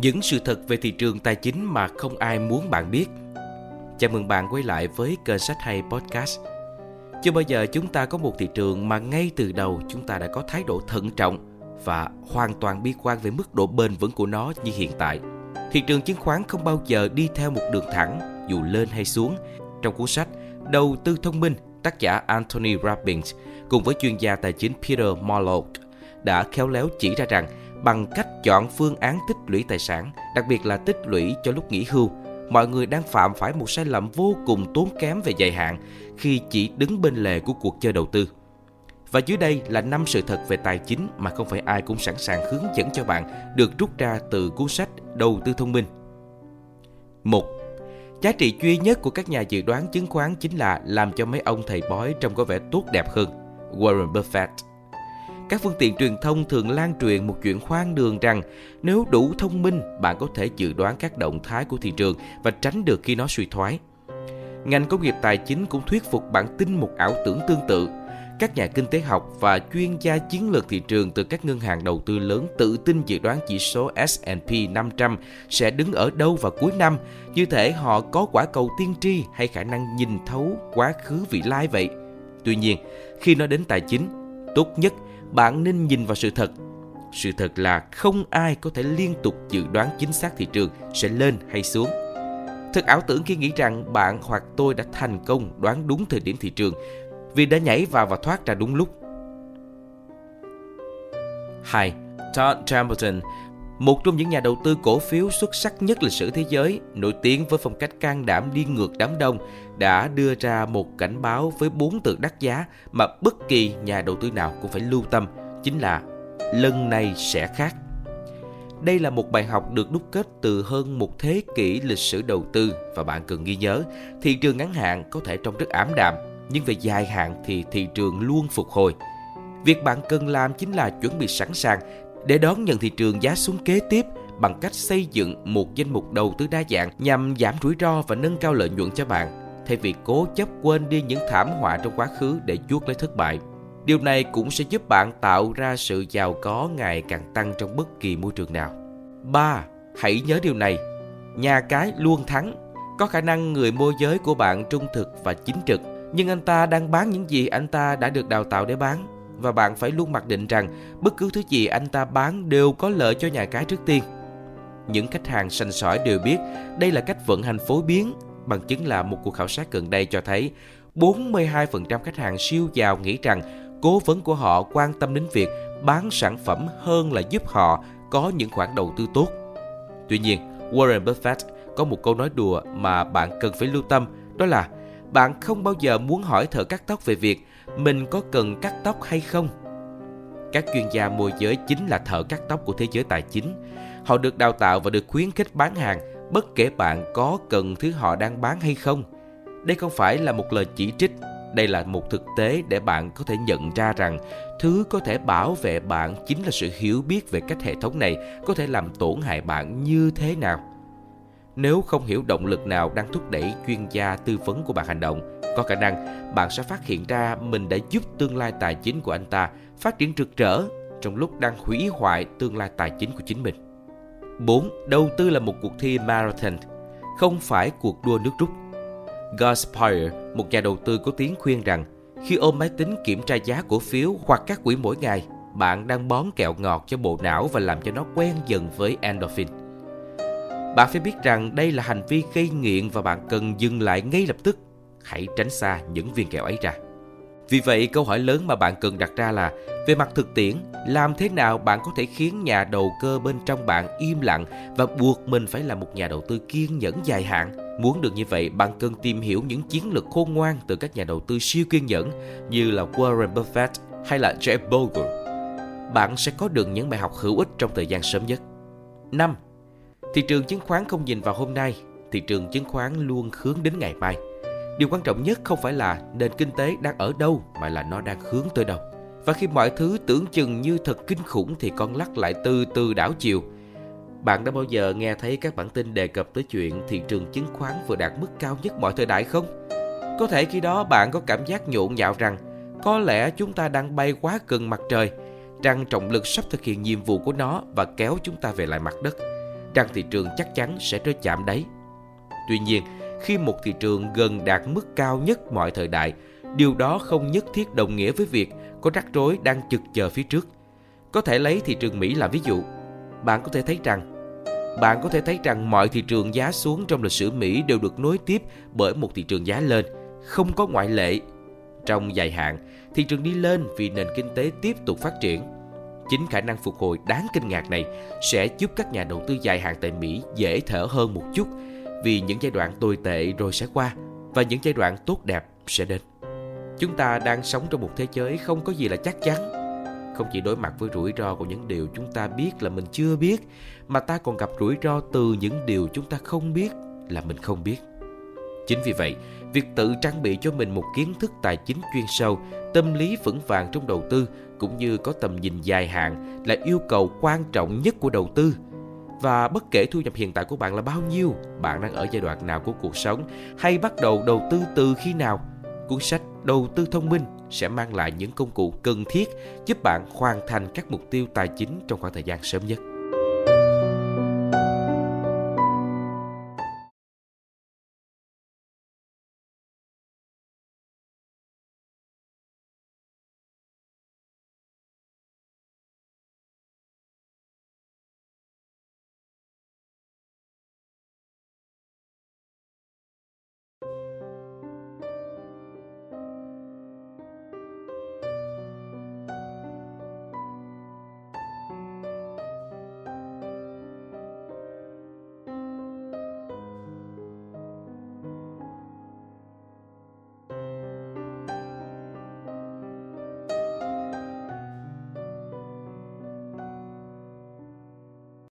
những sự thật về thị trường tài chính mà không ai muốn bạn biết. Chào mừng bạn quay lại với kênh sách hay podcast. Chưa bao giờ chúng ta có một thị trường mà ngay từ đầu chúng ta đã có thái độ thận trọng và hoàn toàn bi quan về mức độ bền vững của nó như hiện tại. Thị trường chứng khoán không bao giờ đi theo một đường thẳng dù lên hay xuống. Trong cuốn sách Đầu tư thông minh, tác giả Anthony Robbins cùng với chuyên gia tài chính Peter Marlowe đã khéo léo chỉ ra rằng bằng cách chọn phương án tích lũy tài sản, đặc biệt là tích lũy cho lúc nghỉ hưu, mọi người đang phạm phải một sai lầm vô cùng tốn kém về dài hạn khi chỉ đứng bên lề của cuộc chơi đầu tư. Và dưới đây là năm sự thật về tài chính mà không phải ai cũng sẵn sàng hướng dẫn cho bạn được rút ra từ cuốn sách Đầu tư thông minh. 1. Giá trị duy nhất của các nhà dự đoán chứng khoán chính là làm cho mấy ông thầy bói trông có vẻ tốt đẹp hơn. Warren Buffett các phương tiện truyền thông thường lan truyền một chuyện khoan đường rằng nếu đủ thông minh, bạn có thể dự đoán các động thái của thị trường và tránh được khi nó suy thoái. Ngành công nghiệp tài chính cũng thuyết phục bạn tin một ảo tưởng tương tự. Các nhà kinh tế học và chuyên gia chiến lược thị trường từ các ngân hàng đầu tư lớn tự tin dự đoán chỉ số S&P 500 sẽ đứng ở đâu vào cuối năm, như thể họ có quả cầu tiên tri hay khả năng nhìn thấu quá khứ vị lai vậy. Tuy nhiên, khi nói đến tài chính, tốt nhất bạn nên nhìn vào sự thật. Sự thật là không ai có thể liên tục dự đoán chính xác thị trường sẽ lên hay xuống. Thật ảo tưởng khi nghĩ rằng bạn hoặc tôi đã thành công đoán đúng thời điểm thị trường vì đã nhảy vào và thoát ra đúng lúc. 2. Todd Templeton, một trong những nhà đầu tư cổ phiếu xuất sắc nhất lịch sử thế giới, nổi tiếng với phong cách can đảm đi ngược đám đông, đã đưa ra một cảnh báo với bốn từ đắt giá mà bất kỳ nhà đầu tư nào cũng phải lưu tâm, chính là lần này sẽ khác. Đây là một bài học được đúc kết từ hơn một thế kỷ lịch sử đầu tư và bạn cần ghi nhớ, thị trường ngắn hạn có thể trông rất ảm đạm, nhưng về dài hạn thì thị trường luôn phục hồi. Việc bạn cần làm chính là chuẩn bị sẵn sàng để đón nhận thị trường giá xuống kế tiếp bằng cách xây dựng một danh mục đầu tư đa dạng nhằm giảm rủi ro và nâng cao lợi nhuận cho bạn, thay vì cố chấp quên đi những thảm họa trong quá khứ để chuốt lấy thất bại. Điều này cũng sẽ giúp bạn tạo ra sự giàu có ngày càng tăng trong bất kỳ môi trường nào. 3. Hãy nhớ điều này. Nhà cái luôn thắng. Có khả năng người môi giới của bạn trung thực và chính trực, nhưng anh ta đang bán những gì anh ta đã được đào tạo để bán và bạn phải luôn mặc định rằng bất cứ thứ gì anh ta bán đều có lợi cho nhà cái trước tiên. Những khách hàng sành sỏi đều biết đây là cách vận hành phổ biến, bằng chứng là một cuộc khảo sát gần đây cho thấy 42% khách hàng siêu giàu nghĩ rằng cố vấn của họ quan tâm đến việc bán sản phẩm hơn là giúp họ có những khoản đầu tư tốt. Tuy nhiên, Warren Buffett có một câu nói đùa mà bạn cần phải lưu tâm, đó là bạn không bao giờ muốn hỏi thợ cắt tóc về việc mình có cần cắt tóc hay không. Các chuyên gia môi giới chính là thợ cắt tóc của thế giới tài chính. Họ được đào tạo và được khuyến khích bán hàng bất kể bạn có cần thứ họ đang bán hay không. Đây không phải là một lời chỉ trích, đây là một thực tế để bạn có thể nhận ra rằng thứ có thể bảo vệ bạn chính là sự hiểu biết về cách hệ thống này có thể làm tổn hại bạn như thế nào. Nếu không hiểu động lực nào đang thúc đẩy chuyên gia tư vấn của bạn hành động, có khả năng bạn sẽ phát hiện ra mình đã giúp tương lai tài chính của anh ta phát triển rực rỡ trong lúc đang hủy hoại tương lai tài chính của chính mình. 4. Đầu tư là một cuộc thi marathon, không phải cuộc đua nước rút. Gus một nhà đầu tư có tiếng khuyên rằng khi ôm máy tính kiểm tra giá cổ phiếu hoặc các quỹ mỗi ngày, bạn đang bón kẹo ngọt cho bộ não và làm cho nó quen dần với endorphin. Bạn phải biết rằng đây là hành vi gây nghiện và bạn cần dừng lại ngay lập tức. Hãy tránh xa những viên kẹo ấy ra. Vì vậy, câu hỏi lớn mà bạn cần đặt ra là về mặt thực tiễn, làm thế nào bạn có thể khiến nhà đầu cơ bên trong bạn im lặng và buộc mình phải là một nhà đầu tư kiên nhẫn dài hạn? Muốn được như vậy, bạn cần tìm hiểu những chiến lược khôn ngoan từ các nhà đầu tư siêu kiên nhẫn như là Warren Buffett hay là Jeff Bogle. Bạn sẽ có được những bài học hữu ích trong thời gian sớm nhất. 5. Thị trường chứng khoán không nhìn vào hôm nay, thị trường chứng khoán luôn hướng đến ngày mai. Điều quan trọng nhất không phải là nền kinh tế đang ở đâu mà là nó đang hướng tới đâu. Và khi mọi thứ tưởng chừng như thật kinh khủng thì con lắc lại từ từ đảo chiều. Bạn đã bao giờ nghe thấy các bản tin đề cập tới chuyện thị trường chứng khoán vừa đạt mức cao nhất mọi thời đại không? Có thể khi đó bạn có cảm giác nhộn nhạo rằng có lẽ chúng ta đang bay quá gần mặt trời, rằng trọng lực sắp thực hiện nhiệm vụ của nó và kéo chúng ta về lại mặt đất rằng thị trường chắc chắn sẽ rơi chạm đáy. Tuy nhiên, khi một thị trường gần đạt mức cao nhất mọi thời đại, điều đó không nhất thiết đồng nghĩa với việc có rắc rối đang chực chờ phía trước. Có thể lấy thị trường Mỹ làm ví dụ. Bạn có thể thấy rằng bạn có thể thấy rằng mọi thị trường giá xuống trong lịch sử Mỹ đều được nối tiếp bởi một thị trường giá lên, không có ngoại lệ. Trong dài hạn, thị trường đi lên vì nền kinh tế tiếp tục phát triển. Chính khả năng phục hồi đáng kinh ngạc này sẽ giúp các nhà đầu tư dài hạn tại Mỹ dễ thở hơn một chút vì những giai đoạn tồi tệ rồi sẽ qua và những giai đoạn tốt đẹp sẽ đến. Chúng ta đang sống trong một thế giới không có gì là chắc chắn. Không chỉ đối mặt với rủi ro của những điều chúng ta biết là mình chưa biết, mà ta còn gặp rủi ro từ những điều chúng ta không biết là mình không biết. Chính vì vậy, việc tự trang bị cho mình một kiến thức tài chính chuyên sâu, tâm lý vững vàng trong đầu tư cũng như có tầm nhìn dài hạn là yêu cầu quan trọng nhất của đầu tư. Và bất kể thu nhập hiện tại của bạn là bao nhiêu, bạn đang ở giai đoạn nào của cuộc sống hay bắt đầu đầu tư từ khi nào, cuốn sách Đầu tư thông minh sẽ mang lại những công cụ cần thiết giúp bạn hoàn thành các mục tiêu tài chính trong khoảng thời gian sớm nhất.